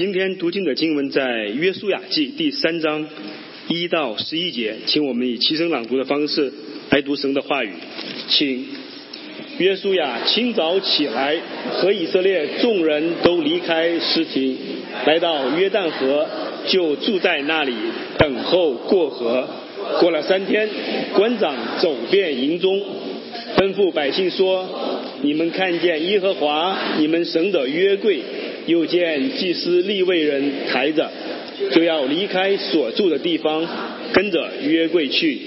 今天读经的经文在约书亚记第三章一到十一节，请我们以齐声朗读的方式来读神的话语，请。约书亚清早起来，和以色列众人都离开尸体，来到约旦河，就住在那里等候过河。过了三天，官长走遍营中，吩咐百姓说：“你们看见耶和华你们神的约柜，又见祭司立位人抬着，就要离开所住的地方，跟着约柜去。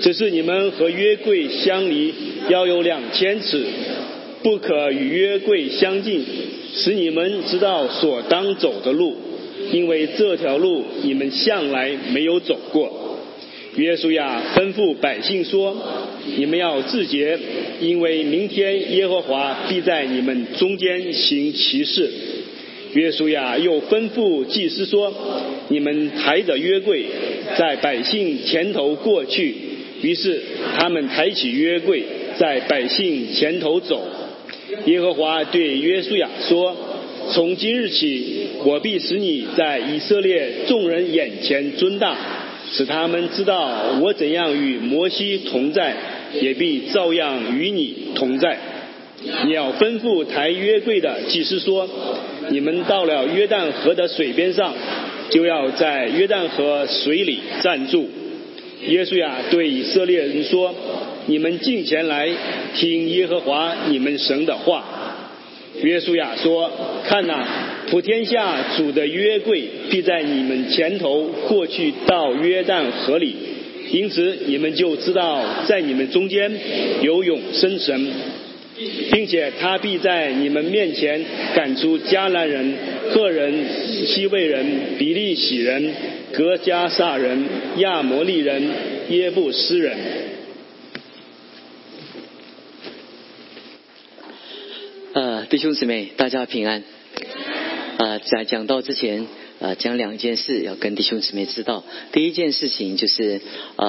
只是你们和约柜相离。”要有两千尺，不可与约柜相近，使你们知道所当走的路，因为这条路你们向来没有走过。约书亚吩咐百姓说：“你们要自洁，因为明天耶和华必在你们中间行奇事。”约书亚又吩咐祭司说：“你们抬着约柜，在百姓前头过去。”于是他们抬起约柜。在百姓前头走，耶和华对约书亚说：“从今日起，我必使你在以色列众人眼前尊大，使他们知道我怎样与摩西同在，也必照样与你同在。你要吩咐抬约柜的祭司说：你们到了约旦河的水边上，就要在约旦河水里站住。”耶稣亚对以色列人说。你们进前来听耶和华你们神的话。约书亚说：“看呐，普天下主的约柜必在你们前头过去到约旦河里，因此你们就知道在你们中间有永生神，并且他必在你们面前赶出迦南人、赫人、西魏人、比利洗人、格加萨人、亚摩利人、耶布斯人。”弟兄姊妹，大家平安。啊，在讲到之前，啊，讲两件事要跟弟兄姊妹知道。第一件事情就是，啊，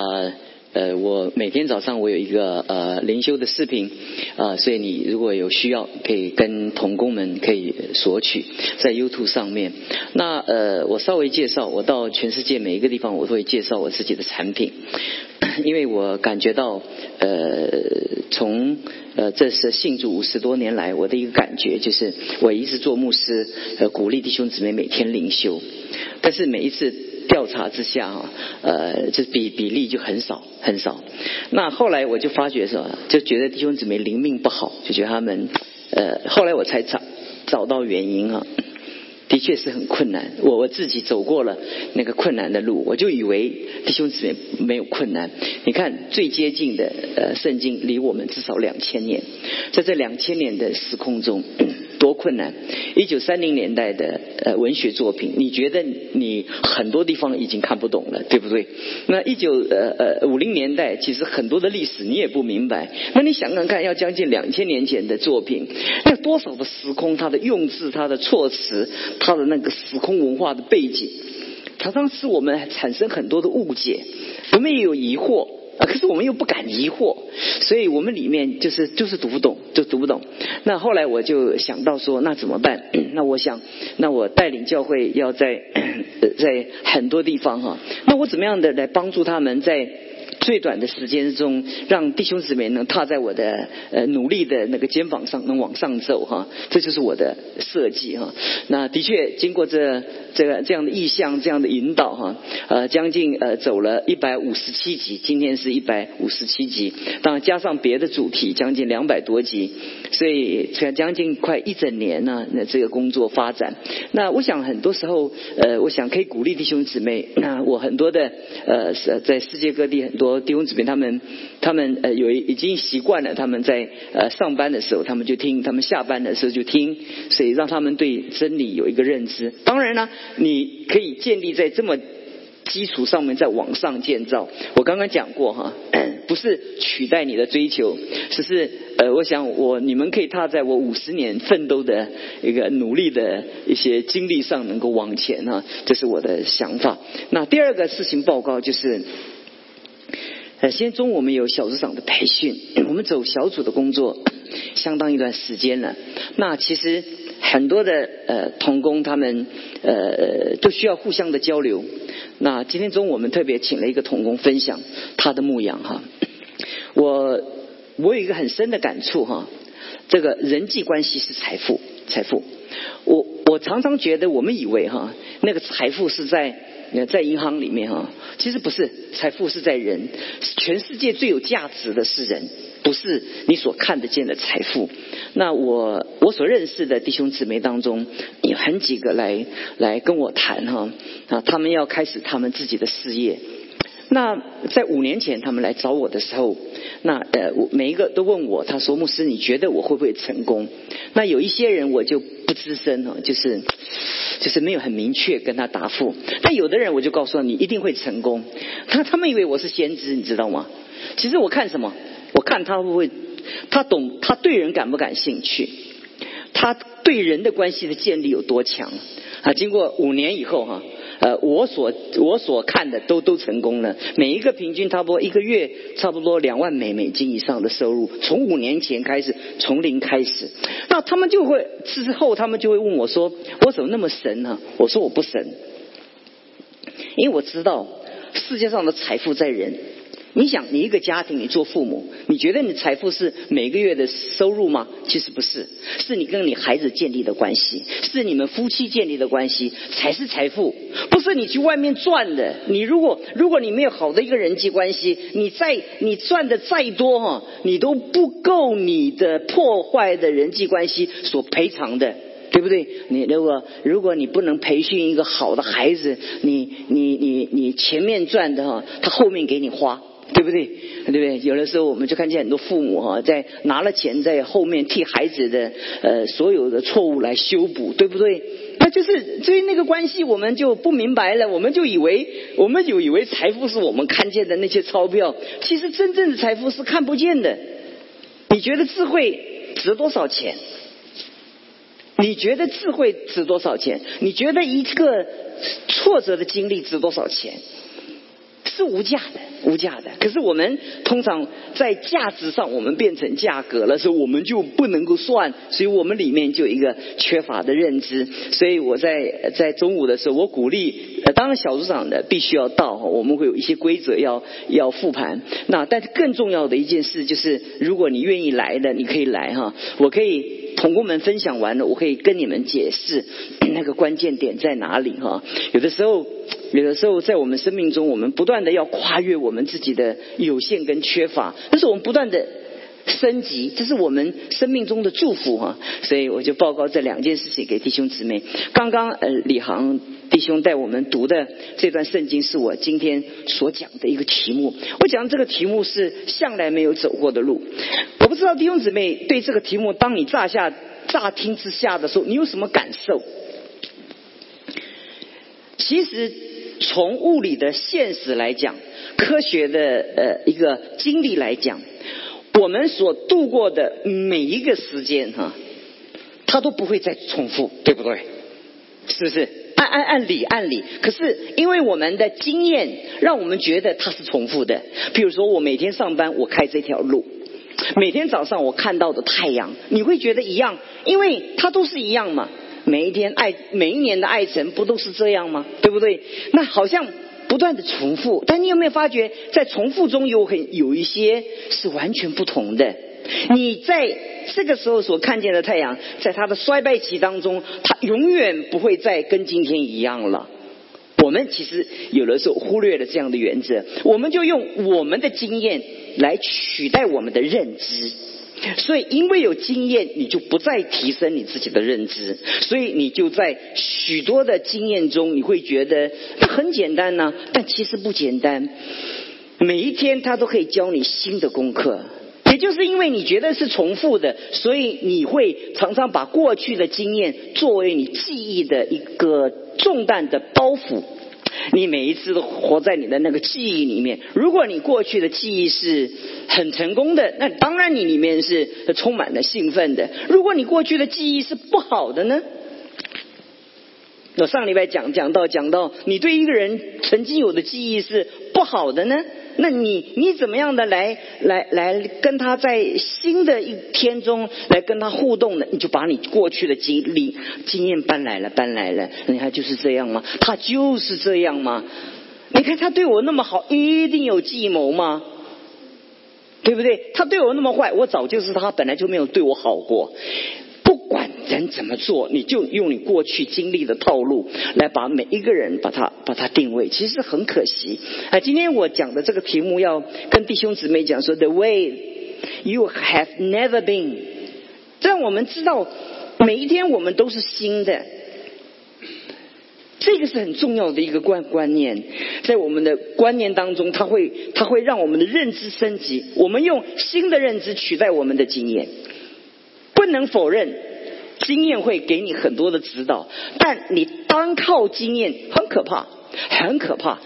呃，我每天早上我有一个呃灵修的视频，啊，所以你如果有需要，可以跟童工们可以索取在 YouTube 上面。那呃，我稍微介绍，我到全世界每一个地方，我都会介绍我自己的产品，因为我感觉到，呃，从呃，这是信主五十多年来我的一个感觉，就是我一直做牧师，呃，鼓励弟兄姊妹每天灵修，但是每一次调查之下哈，呃，这比比例就很少很少。那后来我就发觉什么，就觉得弟兄姊妹灵命不好，就觉得他们，呃，后来我才找找到原因啊。的确是很困难，我我自己走过了那个困难的路，我就以为弟兄姊妹没有困难。你看最接近的呃圣经离我们至少两千年，在这两千年的时空中。多困难！一九三零年代的呃文学作品，你觉得你很多地方已经看不懂了，对不对？那一九呃呃五零年代，其实很多的历史你也不明白。那你想想看，要将近两千年前的作品，那多少的时空，它的用字、它的措辞、它的那个时空文化的背景，常常使我们产生很多的误解，我们也有疑惑。啊！可是我们又不敢疑惑，所以我们里面就是就是读不懂，就读不懂。那后来我就想到说，那怎么办？那我想，那我带领教会要在 在很多地方哈，那我怎么样的来帮助他们在？最短的时间中，让弟兄姊妹能踏在我的呃努力的那个肩膀上，能往上走哈，这就是我的设计哈。那的确，经过这这个这样的意向，这样的引导哈，呃，将近呃走了一百五十七集，今天是一百五十七集，当然加上别的主题，将近两百多集，所以将将近快一整年呢，那这个工作发展。那我想很多时候，呃，我想可以鼓励弟兄姊妹，那我很多的呃在世界各地很多。弟兄姊妹，他们他们呃有已经习惯了，他们在呃上班的时候他们就听，他们下班的时候就听，所以让他们对真理有一个认知。当然呢，你可以建立在这么基础上面再往上建造。我刚刚讲过哈，不是取代你的追求，只是呃，我想我你们可以踏在我五十年奋斗的一个努力的一些经历上，能够往前哈，这是我的想法。那第二个事情报告就是。呃，现在中午我们有小组长的培训，我们走小组的工作相当一段时间了。那其实很多的呃童工他们呃都需要互相的交流。那今天中午我们特别请了一个童工分享他的牧养哈。我我有一个很深的感触哈，这个人际关系是财富，财富。我我常常觉得我们以为哈，那个财富是在在银行里面哈，其实不是，财富是在人。全世界最有价值的是人，不是你所看得见的财富。那我我所认识的弟兄姊妹当中，有很几个来来跟我谈哈啊，他们要开始他们自己的事业。那在五年前他们来找我的时候，那呃每一个都问我，他说牧师你觉得我会不会成功？那有一些人我就不吱声哈，就是就是没有很明确跟他答复。但有的人我就告诉你一定会成功。他他们以为我是先知，你知道吗？其实我看什么？我看他会不会，他懂他对人感不感兴趣？他对人的关系的建立有多强？啊，经过五年以后哈。呃，我所我所看的都都成功了，每一个平均差不多一个月差不多两万美美金以上的收入，从五年前开始，从零开始，那他们就会之后他们就会问我说，我怎么那么神呢？我说我不神，因为我知道世界上的财富在人。你想，你一个家庭，你做父母，你觉得你财富是每个月的收入吗？其实不是，是你跟你孩子建立的关系，是你们夫妻建立的关系才是财富，不是你去外面赚的。你如果如果你没有好的一个人际关系，你再你赚的再多哈，你都不够你的破坏的人际关系所赔偿的，对不对？你如果如果你不能培训一个好的孩子，你你你你前面赚的哈，他后面给你花。对不对？对不对？有的时候我们就看见很多父母哈，在拿了钱在后面替孩子的呃所有的错误来修补，对不对？那就是所以那个关系我们就不明白了，我们就以为我们就以为财富是我们看见的那些钞票，其实真正的财富是看不见的。你觉得智慧值多少钱？你觉得智慧值多少钱？你觉得一个挫折的经历值多少钱？是无价的，无价的。可是我们通常在价值上，我们变成价格了，所以我们就不能够算，所以我们里面就有一个缺乏的认知。所以我在在中午的时候，我鼓励，呃当然小组长的必须要到，我们会有一些规则要要复盘。那但是更重要的一件事就是，如果你愿意来的，你可以来哈，我可以同工们分享完了，我可以跟你们解释那个关键点在哪里哈。有的时候。有的时候，在我们生命中，我们不断的要跨越我们自己的有限跟缺乏，但是我们不断的升级，这是我们生命中的祝福哈。所以我就报告这两件事情给弟兄姊妹。刚刚呃，李航弟兄带我们读的这段圣经，是我今天所讲的一个题目。我讲这个题目是向来没有走过的路。我不知道弟兄姊妹对这个题目，当你乍下乍听之下的时候，你有什么感受？其实。从物理的现实来讲，科学的呃一个经历来讲，我们所度过的每一个时间哈，它都不会再重复，对不对？是不是？按按按理按理，可是因为我们的经验，让我们觉得它是重复的。比如说，我每天上班，我开这条路，每天早上我看到的太阳，你会觉得一样，因为它都是一样嘛。每一天爱每一年的爱神不都是这样吗？对不对？那好像不断的重复，但你有没有发觉，在重复中有很有一些是完全不同的？你在这个时候所看见的太阳，在它的衰败期当中，它永远不会再跟今天一样了。我们其实有的时候忽略了这样的原则，我们就用我们的经验来取代我们的认知。所以，因为有经验，你就不再提升你自己的认知，所以你就在许多的经验中，你会觉得很简单呢，但其实不简单。每一天他都可以教你新的功课，也就是因为你觉得是重复的，所以你会常常把过去的经验作为你记忆的一个重担的包袱。你每一次都活在你的那个记忆里面。如果你过去的记忆是很成功的，那当然你里面是充满了兴奋的。如果你过去的记忆是不好的呢？我上礼拜讲讲到讲到，你对一个人曾经有的记忆是不好的呢？那你你怎么样的来来来跟他在新的一天中来跟他互动呢？你就把你过去的经历经验搬来了，搬来了。你看就是这样吗？他就是这样吗？你看他对我那么好，一定有计谋吗？对不对？他对我那么坏，我早就是他本来就没有对我好过。管人怎么做，你就用你过去经历的套路来把每一个人把他把他定位，其实很可惜。啊，今天我讲的这个题目要跟弟兄姊妹讲说，The way you have never been，让我们知道每一天我们都是新的。这个是很重要的一个观观念，在我们的观念当中，它会它会让我们的认知升级。我们用新的认知取代我们的经验，不能否认经验会给你很多的指导，但你单靠经验很可怕，很可怕。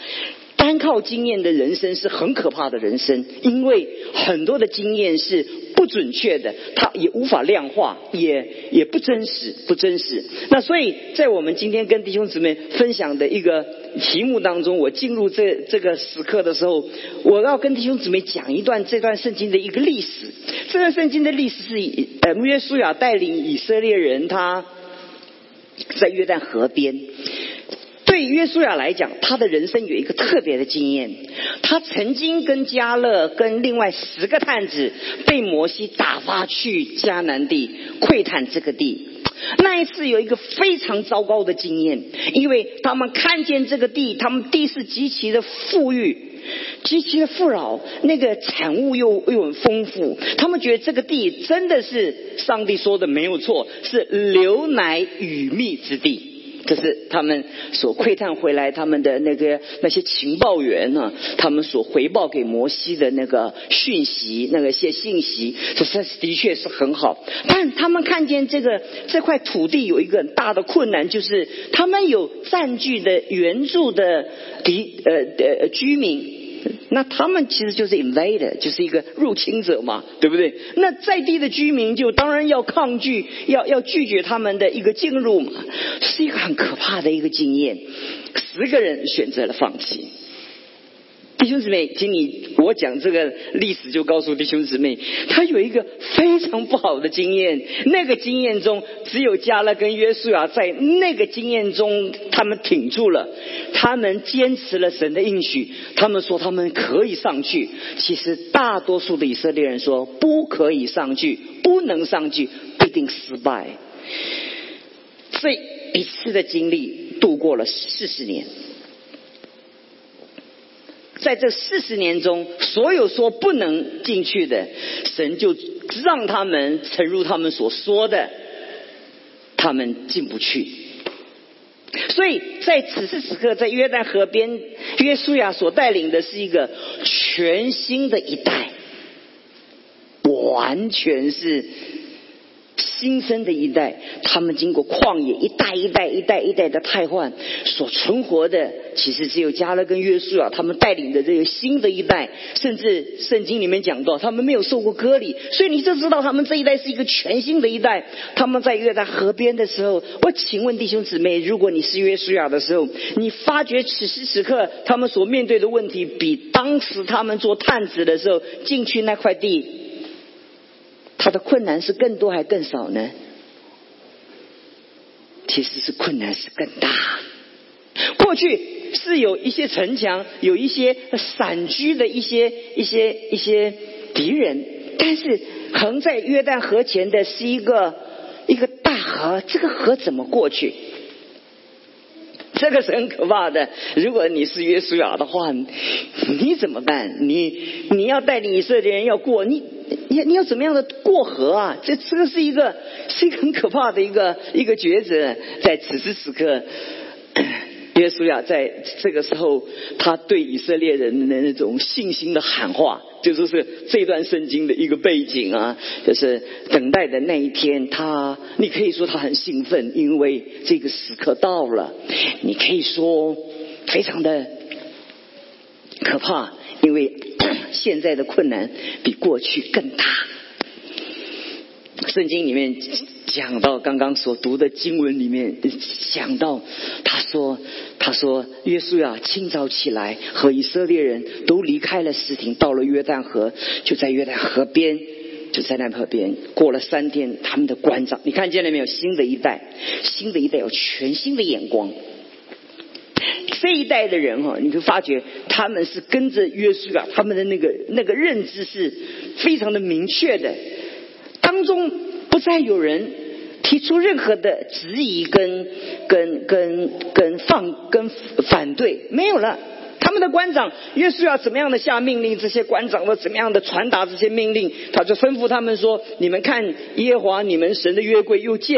单靠经验的人生是很可怕的人生，因为很多的经验是不准确的，它也无法量化，也也不真实，不真实。那所以在我们今天跟弟兄姊妹分享的一个题目当中，我进入这这个时刻的时候，我要跟弟兄姊妹讲一段这段圣经的一个历史。这段圣经的历史是以呃约书亚带领以色列人他在约旦河边。对约书亚来讲，他的人生有一个特别的经验。他曾经跟加勒跟另外十个探子被摩西打发去迦南地窥探这个地。那一次有一个非常糟糕的经验，因为他们看见这个地，他们地是极其的富裕，极其的富饶，那个产物又又很丰富。他们觉得这个地真的是上帝说的没有错，是流奶与蜜之地。这是他们所窥探回来，他们的那个那些情报员呢，他们所回报给摩西的那个讯息，那个些信息，这是的确是很好。但他们看见这个这块土地有一个很大的困难，就是他们有占据的原住的敌呃呃居民。那他们其实就是 invader，就是一个入侵者嘛，对不对？那在地的居民就当然要抗拒，要要拒绝他们的一个进入嘛，是一个很可怕的一个经验。十个人选择了放弃。弟兄姊妹，请你我讲这个历史，就告诉弟兄姊妹，他有一个非常不好的经验。那个经验中，只有加勒跟约书亚在那个经验中，他们挺住了，他们坚持了神的应许。他们说他们可以上去，其实大多数的以色列人说不可以上去，不能上去，必定失败。这一次的经历度过了四十年。在这四十年中，所有说不能进去的，神就让他们诚如他们所说的，他们进不去。所以在此时此刻，在约旦河边，约书亚所带领的是一个全新的一代，完全是。新生的一代，他们经过旷野一代一代一代一代的汰换，所存活的其实只有加勒跟约书亚他们带领的这个新的一代，甚至圣经里面讲到，他们没有受过割礼，所以你就知道他们这一代是一个全新的一代。他们在约旦河边的时候，我请问弟兄姊妹，如果你是约书亚的时候，你发觉此时此刻他们所面对的问题，比当时他们做探子的时候进去那块地。他的困难是更多还更少呢？其实是困难是更大。过去是有一些城墙，有一些散居的一些一些一些敌人，但是横在约旦河前的是一个一个大河，这个河怎么过去？这个是很可怕的。如果你是约书亚的话，你怎么办？你你要带领以色列人要过，你你你要怎么样的过河啊？这这个是一个是一个很可怕的一个一个抉择。在此时此刻，约书亚在这个时候，他对以色列人的那种信心的喊话。就说是这段圣经的一个背景啊，就是等待的那一天，他你可以说他很兴奋，因为这个时刻到了。你可以说非常的可怕，因为现在的困难比过去更大。圣经里面讲到刚刚所读的经文里面，讲到他说他说约书亚清早起来，和以色列人都离开了石亭，到了约旦河，就在约旦河边。就在那河边，过了三天，他们的官长，你看见了没有？新的一代，新的一代有全新的眼光。这一代的人哈，你会发觉他们是跟着约书亚，他们的那个那个认知是非常的明确的，当中不再有人提出任何的质疑跟跟跟跟放跟反对，没有了。他们的官长约书亚怎么样的下命令，这些官长都怎么样的传达这些命令，他就吩咐他们说：“你们看耶华你们神的约柜，又见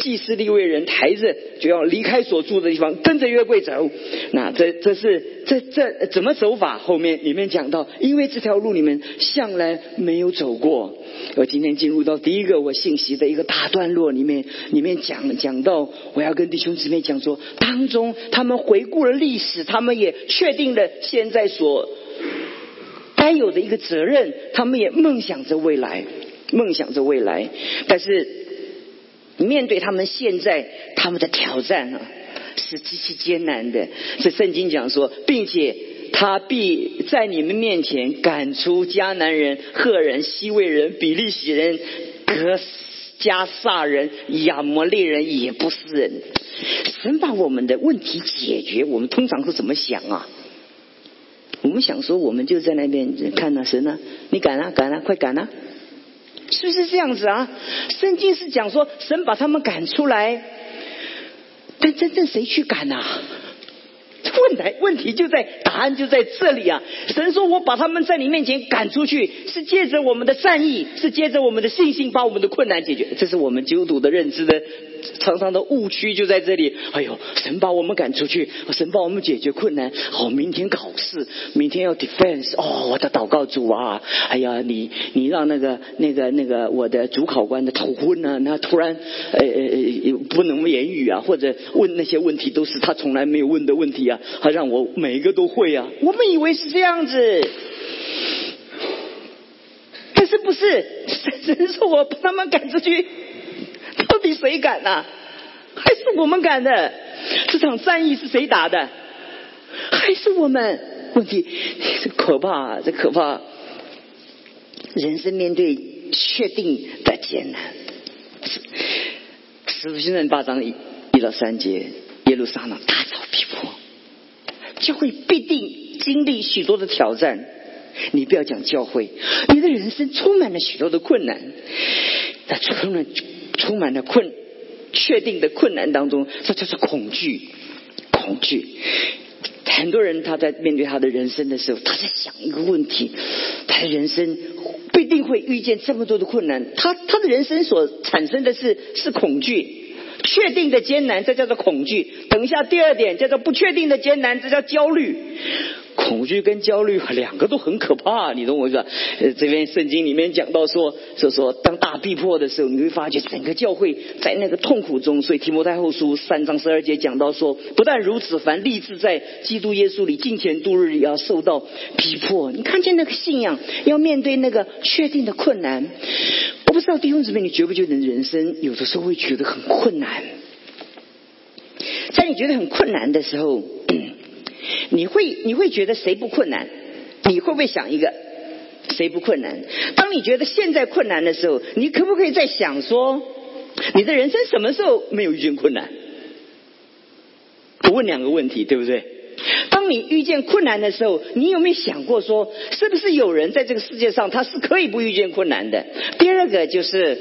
祭司立位人抬着，就要离开所住的地方，跟着约柜走。那这这是这这怎么走法？后面里面讲到，因为这条路你们向来没有走过。我今天进入到第一个我信息的一个大段落里面，里面讲讲到，我要跟弟兄姊妹讲说，当中他们回顾了历史，他们也确定了现在所该有的一个责任，他们也梦想着未来，梦想着未来，但是面对他们现在他们的挑战啊，是极其艰难的。是圣经讲说，并且。他必在你们面前赶出迦南人、赫人、西魏人、比利洗人、格加萨人、亚摩利人、也不是人。神把我们的问题解决，我们通常是怎么想啊？我们想说，我们就在那边看呢，神呢？你赶啊，赶啊，快赶啊！是不是这样子啊？圣经是讲说，神把他们赶出来，但真正谁去赶啊？问题问题就在答案就在这里啊！神说我把他们在你面前赶出去，是借着我们的善意，是借着我们的信心把我们的困难解决。这是我们基督徒的认知的常常的误区就在这里。哎呦，神把我们赶出去，神帮我们解决困难。好，明天考试，明天要 defense。哦，我的祷告主啊！哎呀，你你让那个那个那个我的主考官的头昏啊？那突然呃呃呃不能言语啊，或者问那些问题都是他从来没有问的问题啊。他让我每一个都会啊！我们以为是这样子，但是不是？神说我把他们赶出去，到底谁敢呐？还是我们敢的？这场战役是谁打的？还是我们？问题这可怕，这可怕！人生面对确定的艰难。使徒行传八章一一到三节，耶路撒冷大遭逼迫。教会必定经历许多的挑战，你不要讲教会，你的人生充满了许多的困难，那充满充满了困确定的困难当中，这就是恐惧，恐惧。很多人他在面对他的人生的时候，他在想一个问题：他的人生必定会遇见这么多的困难，他他的人生所产生的是是恐惧。确定的艰难，这叫做恐惧。等一下，第二点叫做不确定的艰难，这叫焦虑。恐惧跟焦虑两个都很可怕，你懂我意思吧？这边圣经里面讲到说，说说当大逼迫的时候，你会发觉整个教会在那个痛苦中。所以提摩太后书三章十二节讲到说，不但如此，凡立志在基督耶稣里敬虔度日，也要受到逼迫。你看见那个信仰，要面对那个确定的困难。我不知道弟兄姊妹，你觉不觉得人生有的时候会觉得很困难？在你觉得很困难的时候。你会你会觉得谁不困难？你会不会想一个谁不困难？当你觉得现在困难的时候，你可不可以再想说，你的人生什么时候没有遇见困难？我问两个问题，对不对？当你遇见困难的时候，你有没有想过说，是不是有人在这个世界上他是可以不遇见困难的？第二个就是，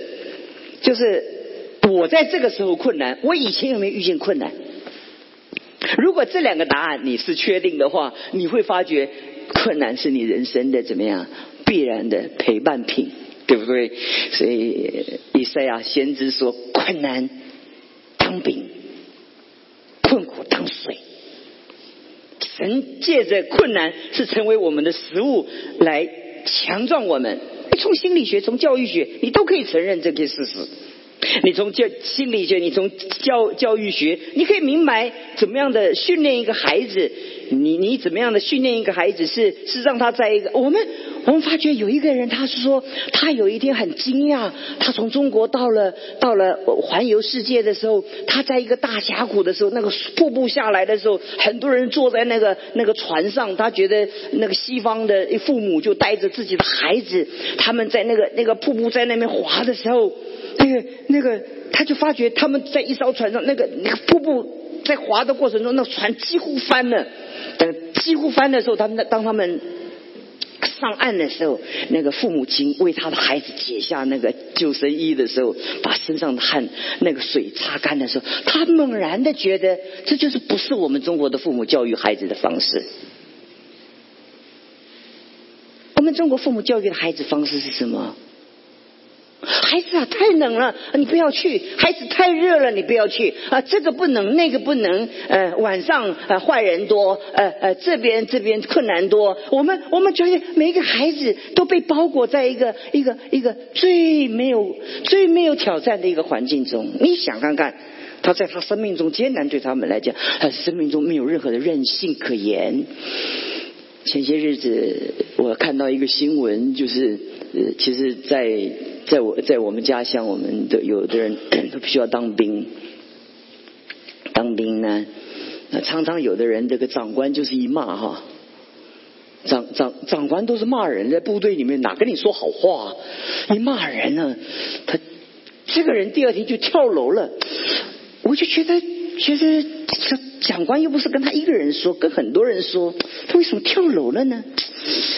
就是我在这个时候困难，我以前有没有遇见困难？如果这两个答案你是确定的话，你会发觉困难是你人生的怎么样必然的陪伴品，对不对？所以以赛亚先知说：困难当饼，困苦当水。神借着困难是成为我们的食物来强壮我们。从心理学、从教育学，你都可以承认这些事实。你从教心理学，你从教教育学，你可以明白怎么样的训练一个孩子，你你怎么样的训练一个孩子，是是让他在一个我们我们发觉有一个人，他是说他有一天很惊讶，他从中国到了到了环游世界的时候，他在一个大峡谷的时候，那个瀑布下来的时候，很多人坐在那个那个船上，他觉得那个西方的父母就带着自己的孩子，他们在那个那个瀑布在那边滑的时候，那个那个他就发觉他们在一艘船上，那个那个瀑布。在划的过程中，那船几乎翻了。等几乎翻的时候，他们当他们上岸的时候，那个父母亲为他的孩子解下那个救生衣的时候，把身上的汗那个水擦干的时候，他猛然的觉得，这就是不是我们中国的父母教育孩子的方式。我们中国父母教育的孩子方式是什么？孩子啊，太冷了，你不要去；孩子太热了，你不要去啊！这个不能，那个不能。呃，晚上呃坏人多，呃呃这边这边困难多。我们我们觉得每一个孩子都被包裹在一个一个一个最没有最没有挑战的一个环境中。你想看看，他在他生命中艰难，对他们来讲，他生命中没有任何的韧性可言。前些日子我看到一个新闻，就是呃，其实，在。在我在我们家乡，我们的有的人 都必须要当兵。当兵呢，那常常有的人这个长官就是一骂哈，长长长官都是骂人，在部队里面哪跟你说好话？一骂人呢，他这个人第二天就跳楼了。我就觉得其实这长官又不是跟他一个人说，跟很多人说，他为什么跳楼了呢？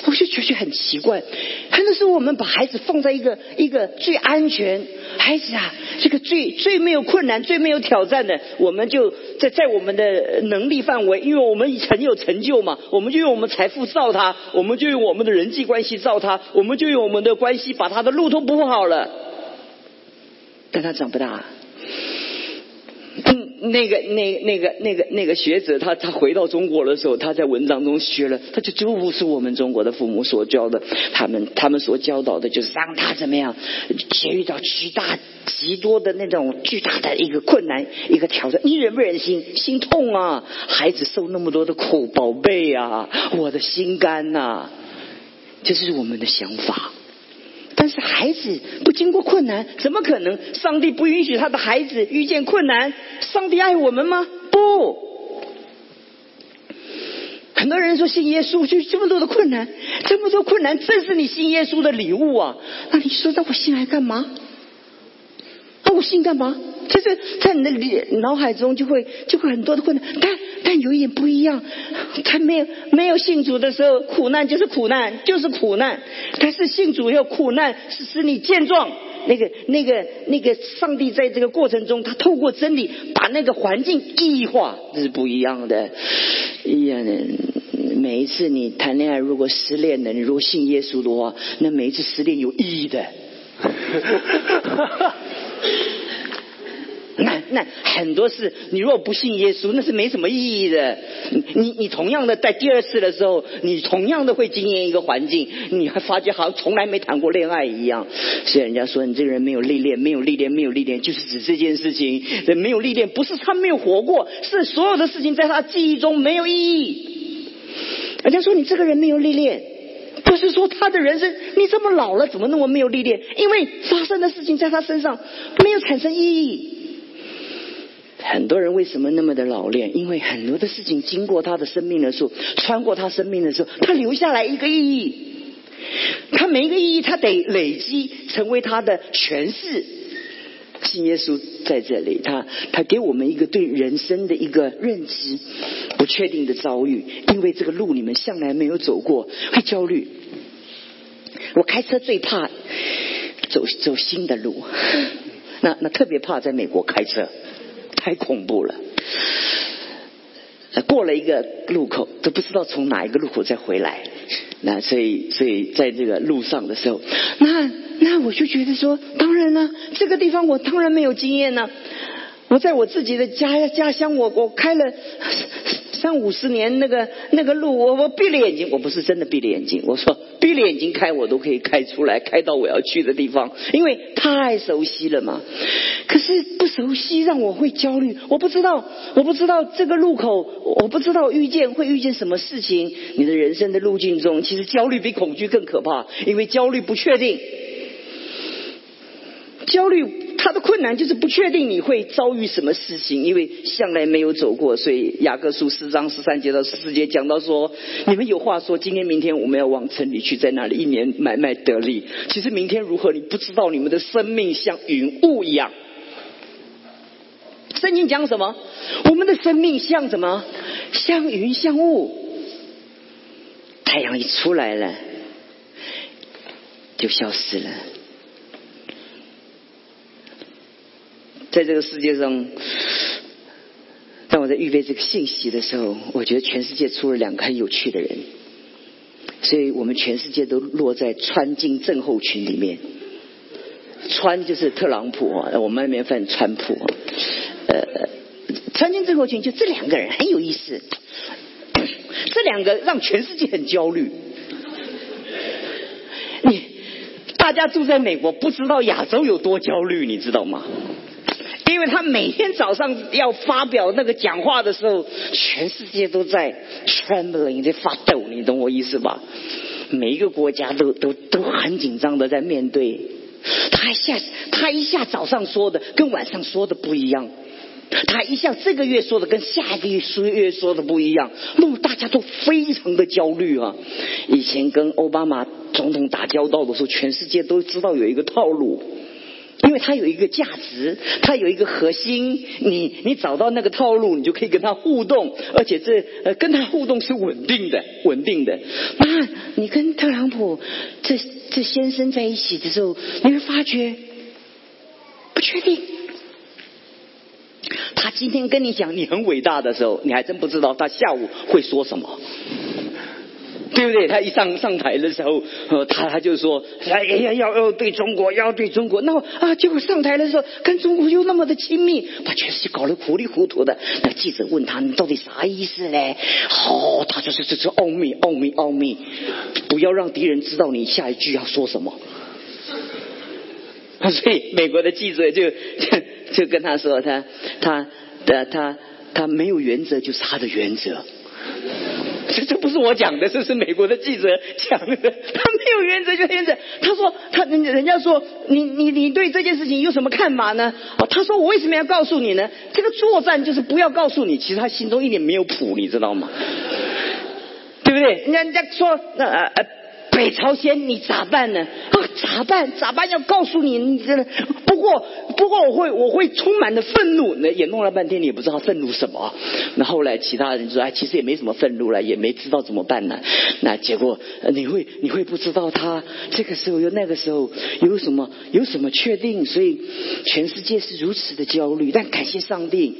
我就觉得很奇怪，很多时候我们把孩子放在一个一个最安全，孩子啊，这个最最没有困难、最没有挑战的，我们就在在我们的能力范围，因为我们很有成就嘛，我们就用我们财富造他，我们就用我们的人际关系造他，我们就用我们的关系把他的路都铺好了，但他长不大。嗯那个、那、那个、那个、那个学者，他他回到中国的时候，他在文章中学了，他就就不是我们中国的父母所教的，他们他们所教导的就是让他怎么样，遇到极大极多的那种巨大的一个困难一个挑战，你忍不忍心？心痛啊！孩子受那么多的苦，宝贝啊，我的心肝呐，这是我们的想法。但是孩子不经过困难，怎么可能？上帝不允许他的孩子遇见困难。上帝爱我们吗？不。很多人说信耶稣就这么多的困难，这么多困难正是你信耶稣的礼物啊！那你说那我信来干嘛？信干嘛？就是在你的脑海中就会就会很多的困难，但但有一点不一样，他没有没有信主的时候，苦难就是苦难，就是苦难；但是信主后，苦难是使你健壮。那个那个那个，上帝在这个过程中，他透过真理把那个环境意义化，这是不一样的。一样的，每一次你谈恋爱，如果失恋了，你如果信耶稣的话，那每一次失恋有意义的。那很多事，你如果不信耶稣，那是没什么意义的。你你同样的在第二次的时候，你同样的会经验一个环境，你还发觉好像从来没谈过恋爱一样。所以人家说你这个人没有历练，没有历练，没有历练，就是指这件事情。没有历练不是他没有活过，是所有的事情在他记忆中没有意义。人家说你这个人没有历练，不是说他的人生你这么老了怎么那么没有历练？因为发生的事情在他身上没有产生意义。很多人为什么那么的老练？因为很多的事情经过他的生命的时候，穿过他生命的时候，他留下来一个意义。他每一个意义，他得累积成为他的诠释。信耶稣在这里，他他给我们一个对人生的一个认知，不确定的遭遇，因为这个路你们向来没有走过，会焦虑。我开车最怕走走新的路，那那特别怕在美国开车。太恐怖了！过了一个路口，都不知道从哪一个路口再回来。那所以，所以在这个路上的时候，那那我就觉得说，当然了，这个地方我当然没有经验呢。我在我自己的家家乡，我我开了三五十年那个那个路，我我闭了眼睛，我不是真的闭了眼睛，我说闭了眼睛开我都可以开出来，开到我要去的地方，因为太熟悉了嘛。可是不熟悉让我会焦虑，我不知道，我不知道这个路口，我不知道遇见会遇见什么事情。你的人生的路径中，其实焦虑比恐惧更可怕，因为焦虑不确定，焦虑。的困难就是不确定你会遭遇什么事情，因为向来没有走过，所以雅各书四章十三节到十四节讲到说，你们有话说，今天明天我们要往城里去，在那里一年买卖得利。其实明天如何你不知道，你们的生命像云雾一样。圣经讲什么？我们的生命像什么？像云像雾。太阳一出来了，就消失了。在这个世界上，当我在预备这个信息的时候，我觉得全世界出了两个很有趣的人，所以我们全世界都落在川金症候群里面。川就是特朗普啊，我们那边翻川普。呃，川金症候群就这两个人很有意思，这两个让全世界很焦虑。你大家住在美国，不知道亚洲有多焦虑，你知道吗？因为他每天早上要发表那个讲话的时候，全世界都在 trembling 在发抖，你懂我意思吧？每一个国家都都都很紧张的在面对。他一下他一下早上说的跟晚上说的不一样，他一下这个月说的跟下个月说月说的不一样，弄大家都非常的焦虑啊！以前跟奥巴马总统打交道的时候，全世界都知道有一个套路。因为它有一个价值，它有一个核心，你你找到那个套路，你就可以跟他互动，而且这呃跟他互动是稳定的，稳定的。那你跟特朗普这这先生在一起的时候，你会发觉不确定。他今天跟你讲你很伟大的时候，你还真不知道他下午会说什么。对不对？他一上上台的时候，呃，他他就说，哎呀，要要对中国，要对中国。那啊，结果上台的时候，跟中国又那么的亲密，把全世界搞得糊里糊涂的。那记者问他，你到底啥意思呢？哦，他就是这是奥秘，奥秘，奥秘，不要让敌人知道你下一句要说什么。所以美国的记者就就就跟他说，他他的他他没有原则，就是他的原则。这这不是我讲的，这是美国的记者讲的。他没有原则就原则。他说他人人家说你你你对这件事情有什么看法呢？哦，他说我为什么要告诉你呢？这个作战就是不要告诉你，其实他心中一点没有谱，你知道吗？对不对？人家人家说呃呃。北朝鲜，你咋办呢？啊，咋办？咋办？要告诉你，你真的不过不过，我会我会充满的愤怒。那也弄了半天，你也不知道愤怒什么。那后来其他人说，哎，其实也没什么愤怒了，也没知道怎么办呢。那结果你会你会不知道他这个时候又那个时候有什么有什么确定？所以全世界是如此的焦虑。但感谢上帝。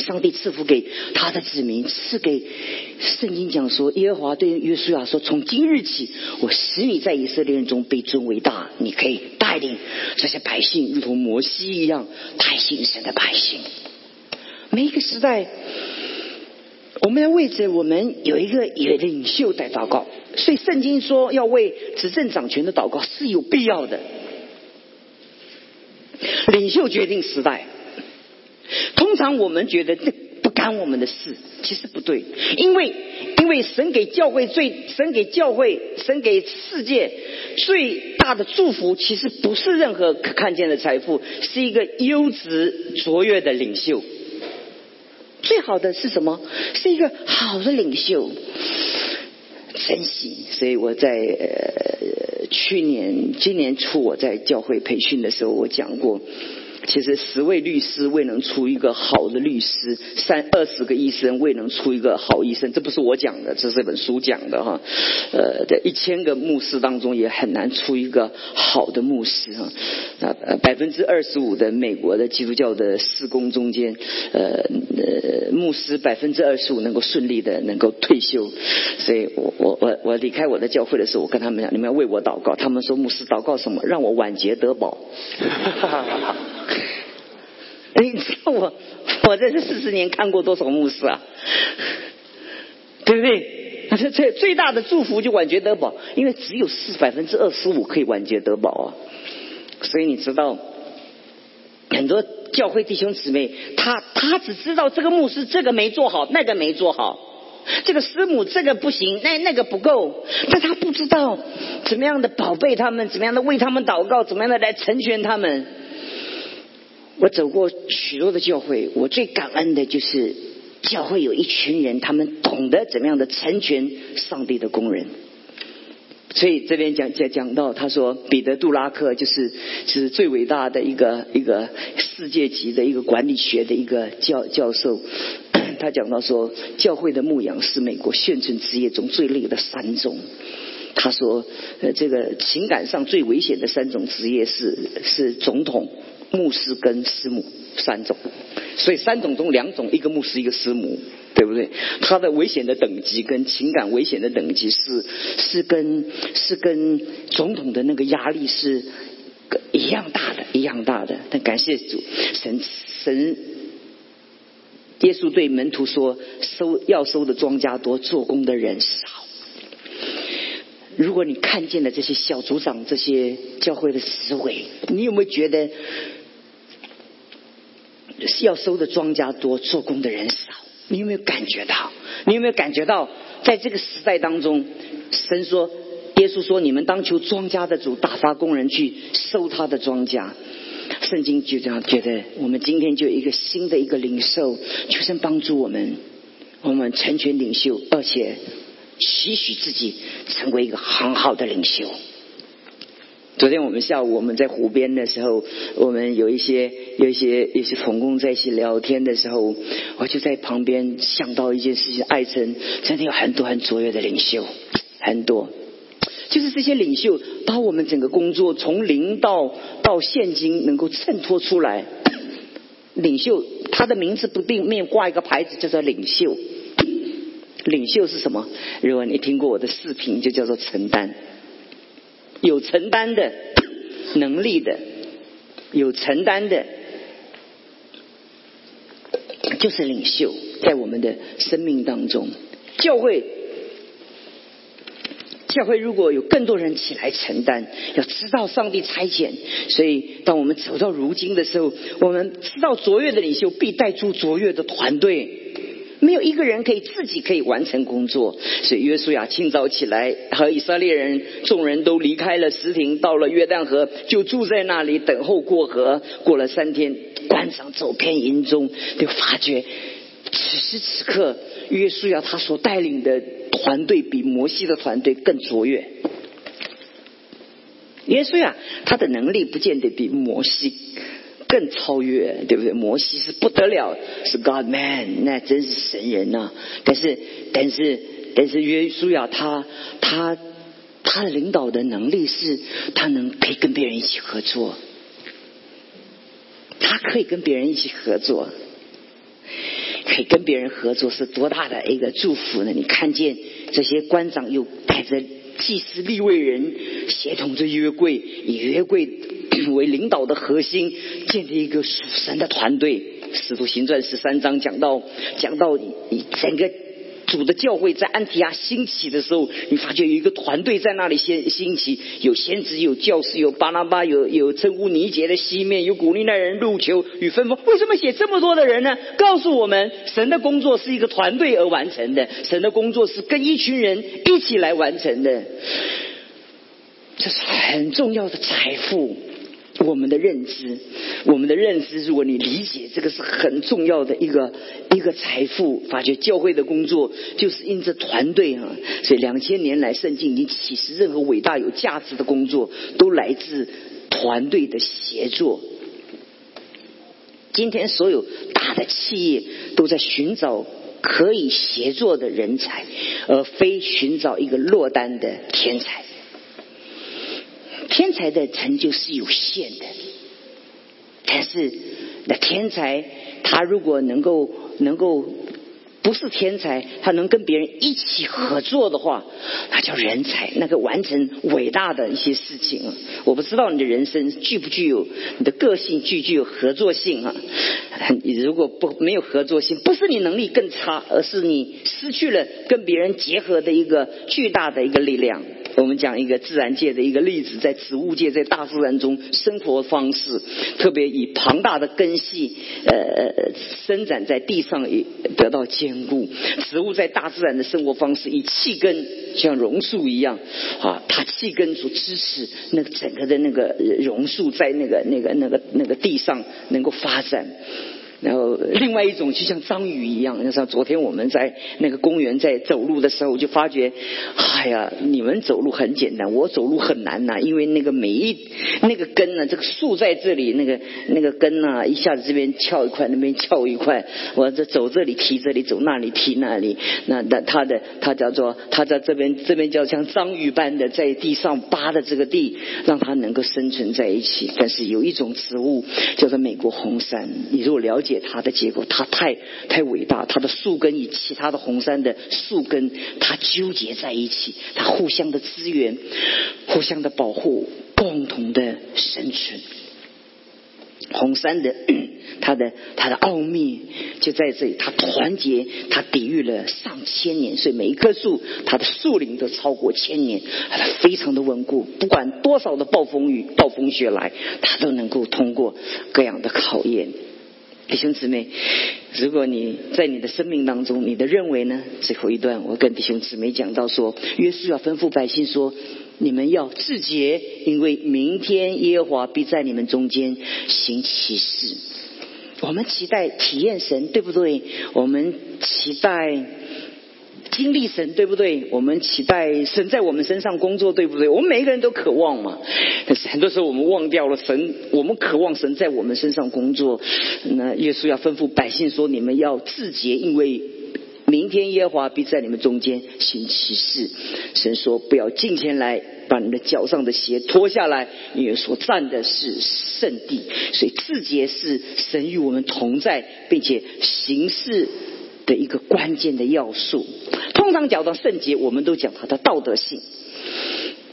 上帝赐福给他的子民，赐给圣经讲说，耶和华对约书亚说：“从今日起，我使你在以色列人中被尊为大，你可以带领这些百姓，如同摩西一样带领神的百姓。”每一个时代，我们要为着我们有一个有领袖在祷告，所以圣经说要为执政掌权的祷告是有必要的。领袖决定时代。通常我们觉得这不干我们的事，其实不对，因为因为神给教会最神给教会神给世界最大的祝福，其实不是任何可看见的财富，是一个优质卓越的领袖。最好的是什么？是一个好的领袖，珍惜。所以我在呃去年今年初我在教会培训的时候，我讲过。其实十位律师未能出一个好的律师，三二十个医生未能出一个好医生，这不是我讲的，这是本书讲的哈。呃，在一千个牧师当中也很难出一个好的牧师哈。那百分之二十五的美国的基督教的施工中间，呃呃，牧师百分之二十五能够顺利的能够退休，所以我我我我离开我的教会的时候，我跟他们讲，你们要为我祷告。他们说牧师祷告什么？让我晚节得保。你知道我我在这四十年看过多少牧师啊？对不对？这最大的祝福就晚节得宝，因为只有四百分之二十五可以晚节得宝啊。所以你知道，很多教会弟兄姊妹，他他只知道这个牧师这个没做好，那个没做好，这个师母这个不行，那那个不够，但他不知道怎么样的宝贝他们，怎么样的为他们祷告，怎么样的来成全他们。我走过许多的教会，我最感恩的就是教会有一群人，他们懂得怎么样的成全上帝的工人。所以这边讲讲讲到，他说彼得杜拉克就是是最伟大的一个一个世界级的一个管理学的一个教教授。他讲到说，教会的牧养是美国现存职业中最累的三种。他说，呃，这个情感上最危险的三种职业是是总统、牧师跟师母三种。所以三种中两种，一个牧师，一个师母。对不对？他的危险的等级跟情感危险的等级是是跟是跟总统的那个压力是一样大的，一样大的。但感谢主，神神耶稣对门徒说：“收要收的庄稼多，做工的人少。”如果你看见了这些小组长、这些教会的思维，你有没有觉得要收的庄稼多，做工的人少？你有没有感觉到？你有没有感觉到，在这个时代当中，神说，耶稣说，你们当求庄稼的主打发工人去收他的庄稼。圣经就这样觉得，我们今天就一个新的一个领受，求神帮助我们，我们成全领袖，而且期许自己成为一个很好的领袖。昨天我们下午我们在湖边的时候，我们有一些有一些有些同工在一起聊天的时候，我就在旁边想到一件事情：爱神真的有很多很卓越的领袖，很多，就是这些领袖把我们整个工作从零到到现今能够衬托出来。领袖他的名字不定面挂一个牌子，叫做领袖。领袖是什么？如果你听过我的视频，就叫做承担。有承担的能力的，有承担的，就是领袖，在我们的生命当中，教会，教会如果有更多人起来承担，要知道上帝差遣，所以当我们走到如今的时候，我们知道卓越的领袖必带出卓越的团队。没有一个人可以自己可以完成工作，所以约书亚清早起来，和以色列人众人都离开了石亭，到了约旦河，就住在那里等候过河。过了三天，官长走遍营中，就发觉此时此刻，约书亚他所带领的团队比摩西的团队更卓越。约书亚他的能力不见得比摩西。更超越，对不对？摩西是不得了，是 God man，那真是神人呐。但是，但是，但是约书亚他他他的领导的能力是，他能可以跟别人一起合作，他可以跟别人一起合作，可以跟别人合作是多大的一个祝福呢？你看见这些官长又带着祭司立位人，协同着约柜，以约柜。为领导的核心，建立一个属神的团队。使徒行传十三章讲到，讲到整个主的教会在安提亚兴起的时候，你发觉有一个团队在那里先兴起，有先知，有教师，有巴拉巴，有有称呼尼杰的西面，有鼓励那人入球与分封。为什么写这么多的人呢？告诉我们，神的工作是一个团队而完成的，神的工作是跟一群人一起来完成的，这是很重要的财富。我们的认知，我们的认知，如果你理解这个是很重要的一个一个财富，发觉教会的工作就是因着团队啊，所以两千年来圣经已经启示，任何伟大有价值的工作都来自团队的协作。今天所有大的企业都在寻找可以协作的人才，而非寻找一个落单的天才。天才的成就是有限的，但是那天才他如果能够能够不是天才，他能跟别人一起合作的话，那叫人才，那个完成伟大的一些事情！我不知道你的人生具不具有你的个性具具有合作性啊？你如果不没有合作性，不是你能力更差，而是你失去了跟别人结合的一个巨大的一个力量。我们讲一个自然界的一个例子，在植物界，在大自然中生活方式，特别以庞大的根系，呃，伸展在地上，也得到坚固。植物在大自然的生活方式，以气根像榕树一样，啊，它气根所支持那个整个的那个榕树在那个那个那个那个地上能够发展。然后，另外一种就像章鱼一样，就像昨天我们在那个公园在走路的时候，我就发觉，哎呀，你们走路很简单，我走路很难呐，因为那个每一那个根呢，这个树在这里，那个那个根呢，一下子这边翘一块，那边翘一块，我这走这里提这里，走那里提那里，那那它的它叫做它在这边这边叫像章鱼般的在地上扒的这个地，让它能够生存在一起。但是有一种植物叫做美国红杉，你如果了解。解它的结果，它太太伟大，它的树根与其他的红杉的树根，它纠结在一起，它互相的资源，互相的保护，共同的生存。红杉的 它的它的奥秘就在这里，它团结，它抵御了上千年，所以每一棵树，它的树龄都超过千年，它非常的稳固，不管多少的暴风雨、暴风雪来，它都能够通过各样的考验。弟兄姊妹，如果你在你的生命当中，你的认为呢？最后一段，我跟弟兄姊妹讲到说，约书亚吩咐百姓说：“你们要自洁，因为明天耶和华必在你们中间行奇事。”我们期待体验神，对不对？我们期待。经历神对不对？我们期待神在我们身上工作对不对？我们每一个人都渴望嘛。但是很多时候我们忘掉了神，我们渴望神在我们身上工作。那耶稣要吩咐百姓说：“你们要自洁，因为明天耶和华必在你们中间行奇事。”神说：“不要近前来，把你的脚上的鞋脱下来，因为所站的是圣地。所以自洁是神与我们同在，并且行事。”的一个关键的要素，通常讲到圣洁，我们都讲他的道德性。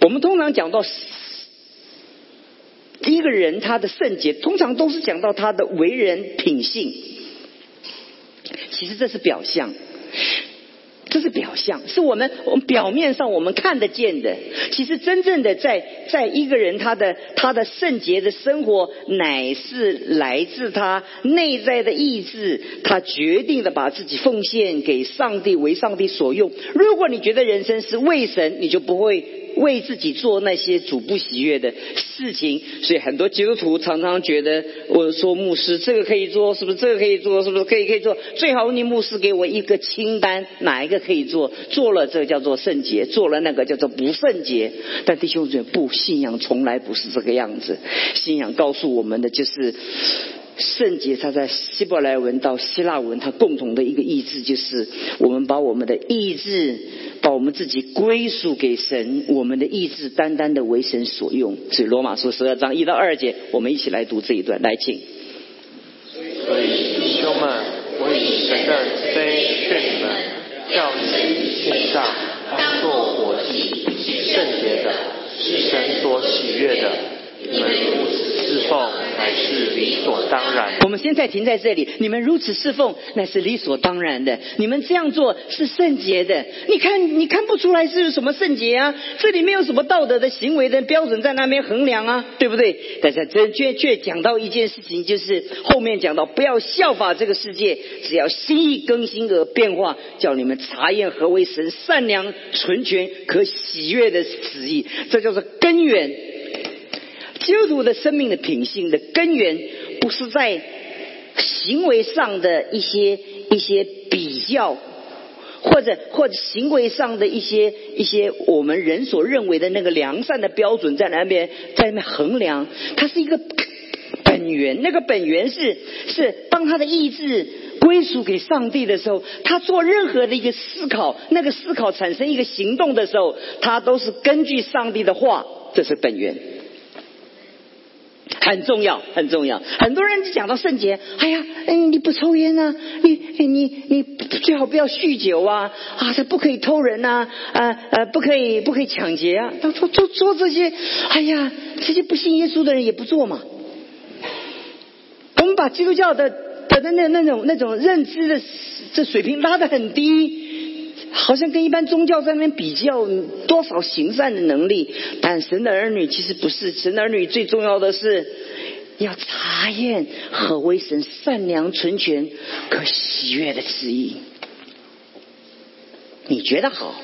我们通常讲到一个人他的圣洁，通常都是讲到他的为人品性。其实这是表象。这是表象，是我们我们表面上我们看得见的。其实真正的在在一个人他的他的圣洁的生活，乃是来自他内在的意志，他决定的把自己奉献给上帝，为上帝所用。如果你觉得人生是为神，你就不会。为自己做那些主不喜悦的事情，所以很多基督徒常常觉得，我说牧师这个可以做，是不是这个可以做，是不是可以可以做？最好你牧师给我一个清单，哪一个可以做？做了这个叫做圣洁，做了那个叫做不圣洁。但弟兄姊妹，不信仰从来不是这个样子，信仰告诉我们的就是。圣洁，它在希伯来文到希腊文，它共同的一个意志就是，我们把我们的意志，把我们自己归属给神，我们的意志单单的为神所用。所以罗马书十二章一到二节，我们一起来读这一段，来请。所以弟兄们，我以神的慈悲劝你们，叫你们献上当作火祭，圣洁的，是神所喜悦的。你们如此侍奉。乃是理所当然。我们现在停在这里。你们如此侍奉，乃是理所当然的。你们这样做是圣洁的。你看，你看不出来是什么圣洁啊？这里没有什么道德的行为的标准在那边衡量啊，对不对？但是这却却讲到一件事情，就是后面讲到不要效法这个世界，只要心意更新而变化，叫你们查验何为神善良、纯全、可喜悦的旨意。这叫做根源。基督徒的生命的品性的根源，不是在行为上的一些一些比较，或者或者行为上的一些一些我们人所认为的那个良善的标准在那边在那边衡量，它是一个本源。那个本源是是当他的意志归属给上帝的时候，他做任何的一个思考，那个思考产生一个行动的时候，他都是根据上帝的话，这是本源。很重要，很重要。很多人讲到圣洁，哎呀，嗯，你不抽烟啊，你你你最好不要酗酒啊，啊，这不可以偷人呐，啊呃，不可以不可以抢劫啊，他说做做这些，哎呀，这些不信耶稣的人也不做嘛。我们把基督教的的的那那种那种认知的这水平拉得很低。好像跟一般宗教在那边比较多少行善的能力，但神的儿女其实不是，神的儿女最重要的是要查验何为神善良、纯全、可喜悦的旨意。你觉得好，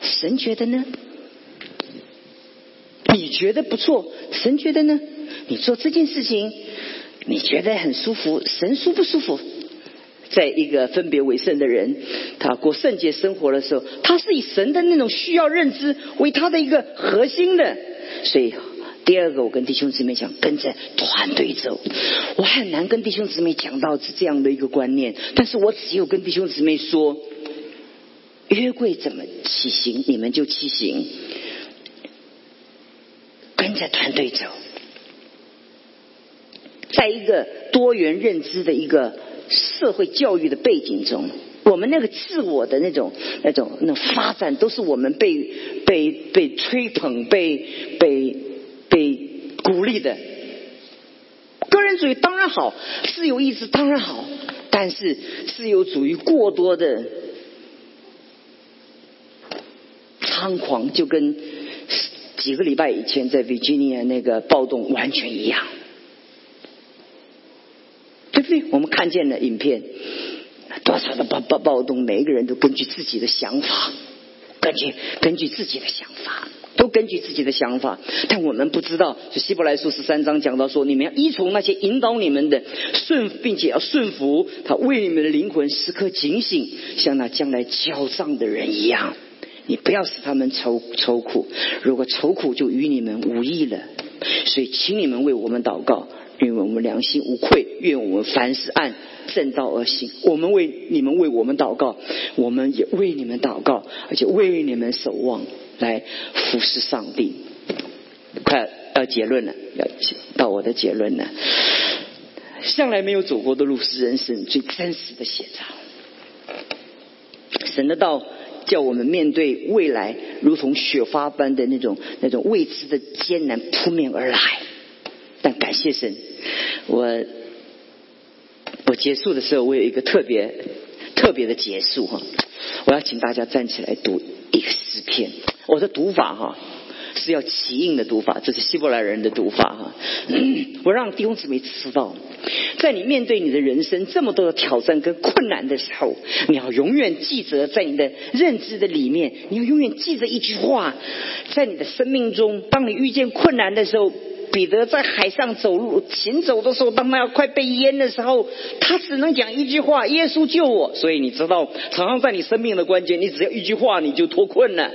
神觉得呢？你觉得不错，神觉得呢？你做这件事情，你觉得很舒服，神舒不舒服？在一个分别为圣的人，他过圣洁生活的时候，他是以神的那种需要认知为他的一个核心的。所以，第二个，我跟弟兄姊妹讲，跟着团队走。我很难跟弟兄姊妹讲到是这样的一个观念，但是我只有跟弟兄姊妹说，约柜怎么起行，你们就起行，跟着团队走，在一个多元认知的一个。社会教育的背景中，我们那个自我的那种、那种、那种发展，都是我们被被被吹捧、被被被鼓励的。个人主义当然好，自由意志当然好，但是自由主义过多的猖狂，就跟几个礼拜以前在 Virginia 那个暴动完全一样。对不对？我们看见了影片，多少的暴暴暴动，每一个人都根据自己的想法，根据根据自己的想法，都根据自己的想法。但我们不知道，就希伯来书十三章讲到说，你们要依从那些引导你们的顺，并且要顺服他，为你们的灵魂时刻警醒，像那将来交账的人一样。你不要使他们愁愁苦，如果愁苦，就与你们无益了。所以，请你们为我们祷告。因为我们良心无愧，愿我们凡事按正道而行。我们为你们为我们祷告，我们也为你们祷告，而且为你们守望，来服侍上帝。快要结论了，要到我的结论了。向来没有走过的路，是人生最真实的写照。神的道叫我们面对未来，如同雪花般的那种那种未知的艰难扑面而来。但感谢神。我我结束的时候，我有一个特别特别的结束哈，我要请大家站起来读一个诗篇。我的读法哈是要起印的读法，这是希伯来人的读法哈。我让弟兄姊妹知道，在你面对你的人生这么多的挑战跟困难的时候，你要永远记着，在你的认知的里面，你要永远记着一句话，在你的生命中，当你遇见困难的时候。彼得在海上走路行走的时候，当他要快被淹的时候，他只能讲一句话：“耶稣救我。”所以你知道，常常在你生命的关键，你只要一句话，你就脱困了。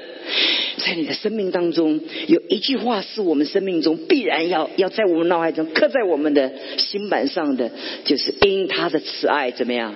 在你的生命当中，有一句话是我们生命中必然要要在我们脑海中刻在我们的心板上的，就是因他的慈爱怎么样，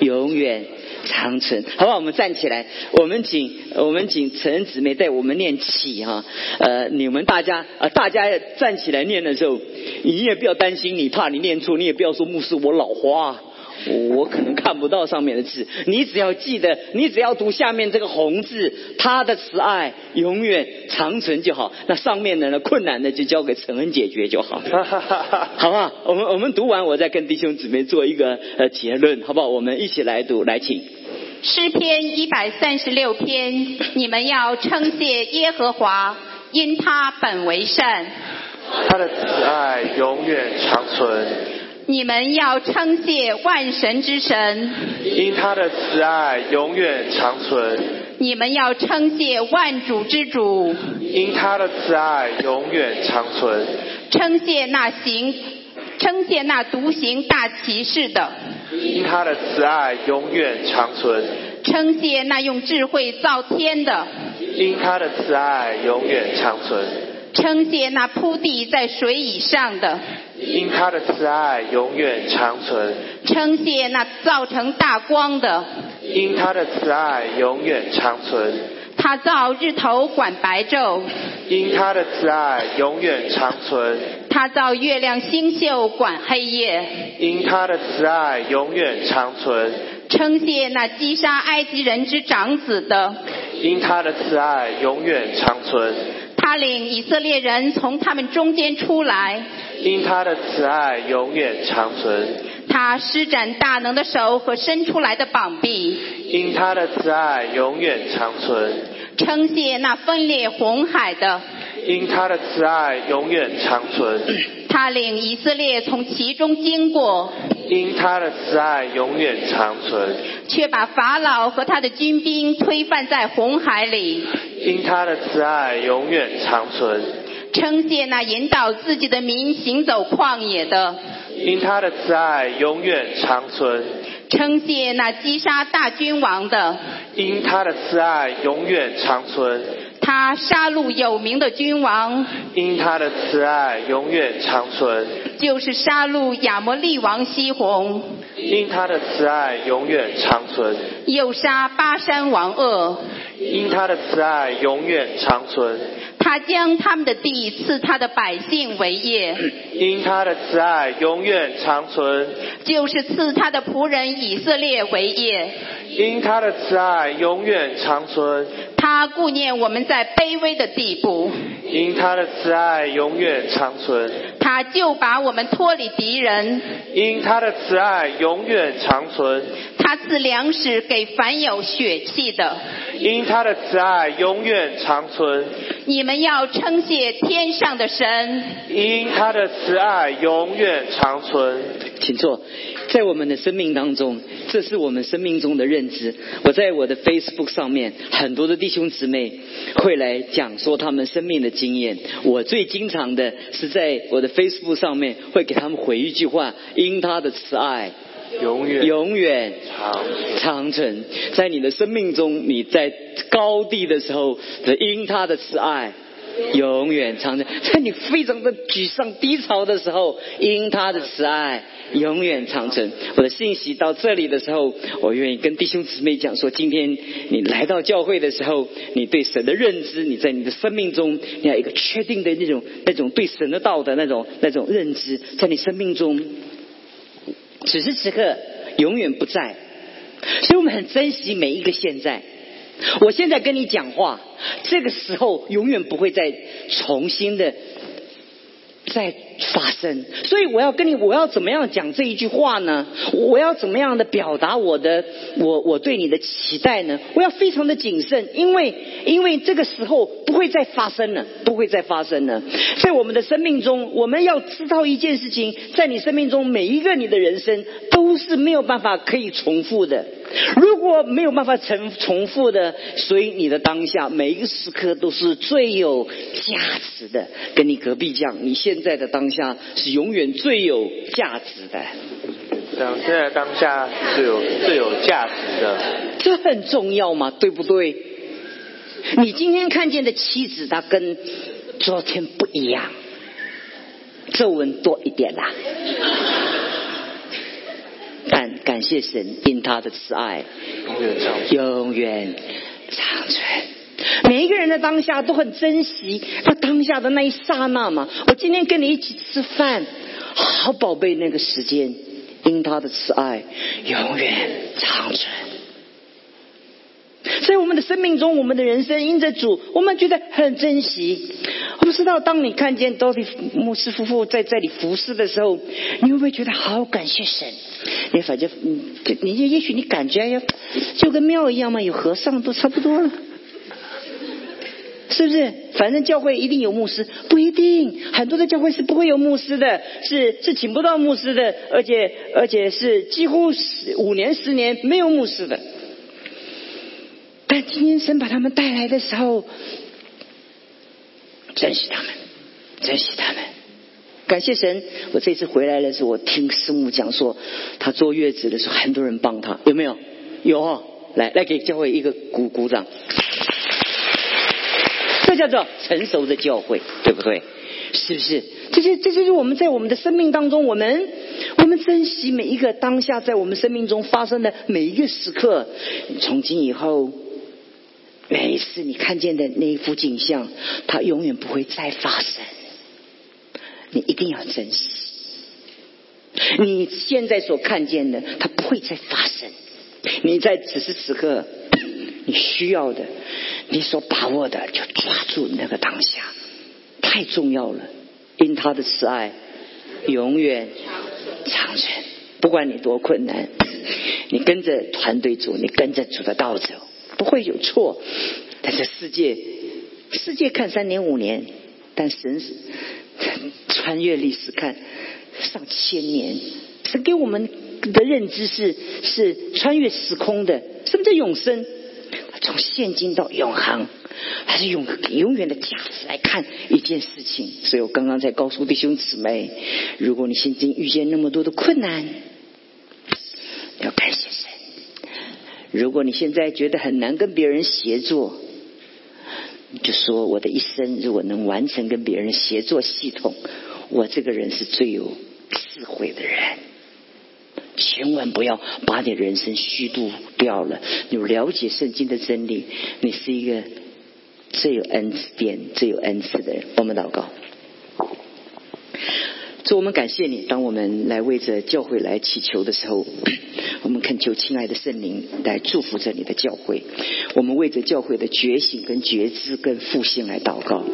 永远。长存，好不好？我们站起来，我们请我们请陈姊妹带我们念起哈。呃，你们大家呃，大家站起来念的时候，你也不要担心，你怕你念错，你也不要说牧师我老花，我可能看不到上面的字。你只要记得，你只要读下面这个红字，他的慈爱永远长存就好。那上面的呢，困难的就交给陈恩解决就好，好不好？我们我们读完，我再跟弟兄姊妹做一个呃结论，好不好？我们一起来读，来请。诗篇一百三十六篇，你们要称谢耶和华，因他本为善，他的慈爱永远长存。你们要称谢万神之神，因他的慈爱永远长存。你们要称谢万主之主，因他的慈爱永远长存。称谢那行，称谢那独行大骑士的。因他的慈爱永远长存，称谢那用智慧造天的；因他的慈爱永远长存，称谢那铺地在水以上的；因他的慈爱永远长存，称谢那造成大光的；因他的慈爱永远长存，他造日头管白昼，因他的慈爱永远长存，他造月亮星宿管黑夜，因他的慈爱永远长存，称谢那击杀埃及人之长子的。因他的慈爱永远长存，他领以色列人从他们中间出来，因他的慈爱永远长存，他施展大能的手和伸出来的膀臂，因他的慈爱永远长存，称谢那分裂红海的。因他的慈爱永远长存，他领以色列从其中经过，因他的慈爱永远长存，却把法老和他的军兵推翻在红海里。因他的慈爱永远长存，称谢那引导自己的民行走旷野的，因他的慈爱永远长存，称谢那击杀大君王的。因他的慈爱永远长存，他杀戮有名的君王，因他的慈爱永远长存，就是杀戮亚摩利王西宏，因他的慈爱永远长存，又杀巴山王恶。因他的慈爱永远长存，他将他们的地赐他的百姓为业，因他的慈爱永远长存，就是赐他的仆人以色列为业。因他的慈爱永远长存，他顾念我们在卑微的地步，因他的慈爱永远长存，他就把我们脱离敌人。因他的慈爱永远长存，他赐粮食给凡有血气的。因他的慈爱永远长存，你们要称谢天上的神，因他的慈爱永远长存。请坐。在我们的生命当中，这是我们生命中的认知。我在我的 Facebook 上面，很多的弟兄姊妹会来讲说他们生命的经验。我最经常的是在我的 Facebook 上面会给他们回一句话：因他的慈爱永远永远长存，长存。在你的生命中，你在高地的时候的因他的慈爱。永远长存，在你非常的沮丧低潮的时候，因他的慈爱永远长存。我的信息到这里的时候，我愿意跟弟兄姊妹讲说：今天你来到教会的时候，你对神的认知，你在你的生命中，你要一个确定的那种、那种对神的道的那种、那种认知，在你生命中，此时此刻永远不在。所以我们很珍惜每一个现在。我现在跟你讲话，这个时候永远不会再重新的再发生。所以我要跟你，我要怎么样讲这一句话呢？我要怎么样的表达我的我我对你的期待呢？我要非常的谨慎，因为因为这个时候不会再发生了，不会再发生了。在我们的生命中，我们要知道一件事情，在你生命中每一个你的人生都是没有办法可以重复的。如果没有办法重重复的，所以你的当下每一个时刻都是最有价值的。跟你隔壁讲，你现在的当下是永远最有价值的。这样，现在当下是有最有价值的，这很重要嘛，对不对？你今天看见的妻子，她跟昨天不一样，皱纹多一点啦。但感谢神，因他的慈爱永远长。永远长存。每一个人的当下都很珍惜他当下的那一刹那嘛。我今天跟你一起吃饭，好宝贝那个时间，因他的慈爱永远长存。在我们的生命中，我们的人生因着主，我们觉得很珍惜。我不知道，当你看见多利牧师夫妇在这里服侍的时候，你会不会觉得好感谢神？你反正，嗯，你也许你感觉呀，就跟庙一样嘛，有和尚都差不多了。是不是？反正教会一定有牧师，不一定。很多的教会是不会有牧师的，是是请不到牧师的，而且而且是几乎十五年十年没有牧师的。但今天神把他们带来的时候，珍惜他们，珍惜他们。感谢神，我这次回来的时候，我听师母讲说，他坐月子的时候，很多人帮他，有没有？有哦，来来给教会一个鼓鼓掌。叫做成熟的教会，对不对？是不是？这些这就是我们在我们的生命当中，我们我们珍惜每一个当下，在我们生命中发生的每一个时刻。从今以后，每一次你看见的那一幅景象，它永远不会再发生。你一定要珍惜。你现在所看见的，它不会再发生。你在此时此刻，你需要的，你所把握的，就抓住那个当下，太重要了。因他的慈爱，永远长存。不管你多困难，你跟着团队走，你跟着主的道走，不会有错。但这世界，世界看三年五年，但神是穿越历史看上千年，是给我们的认知是是穿越时空的。什么叫永生？从现今到永恒，还是永永远的价值来看一件事情。所以我刚刚在告诉弟兄姊妹，如果你现今遇见那么多的困难，要感谢神。如果你现在觉得很难跟别人协作，就说我的一生如果能完成跟别人协作系统，我这个人是最有智慧的人。千万不要把你人生虚度掉了。你了解圣经的真理，你是一个最有恩典、最有恩赐的人。我们祷告。主，我们感谢你。当我们来为着教会来祈求的时候，我们恳求亲爱的圣灵来祝福着你的教会。我们为着教会的觉醒、跟觉知、跟复兴来祷告。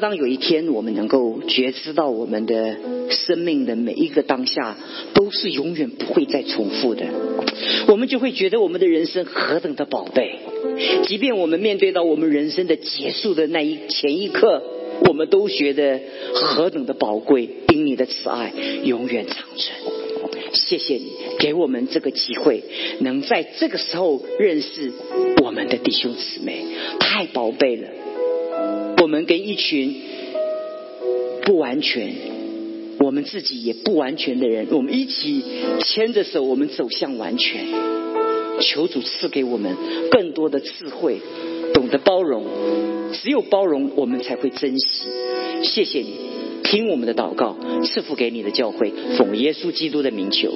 当有一天我们能够觉知到我们的生命的每一个当下都是永远不会再重复的，我们就会觉得我们的人生何等的宝贝。即便我们面对到我们人生的结束的那一前一刻，我们都觉得何等的宝贵，因你的慈爱永远长存。谢谢你给我们这个机会，能在这个时候认识我们的弟兄姊妹，太宝贝了。我们跟一群不完全，我们自己也不完全的人，我们一起牵着手，我们走向完全。求主赐给我们更多的智慧，懂得包容。只有包容，我们才会珍惜。谢谢你，听我们的祷告，赐福给你的教会，奉耶稣基督的名求。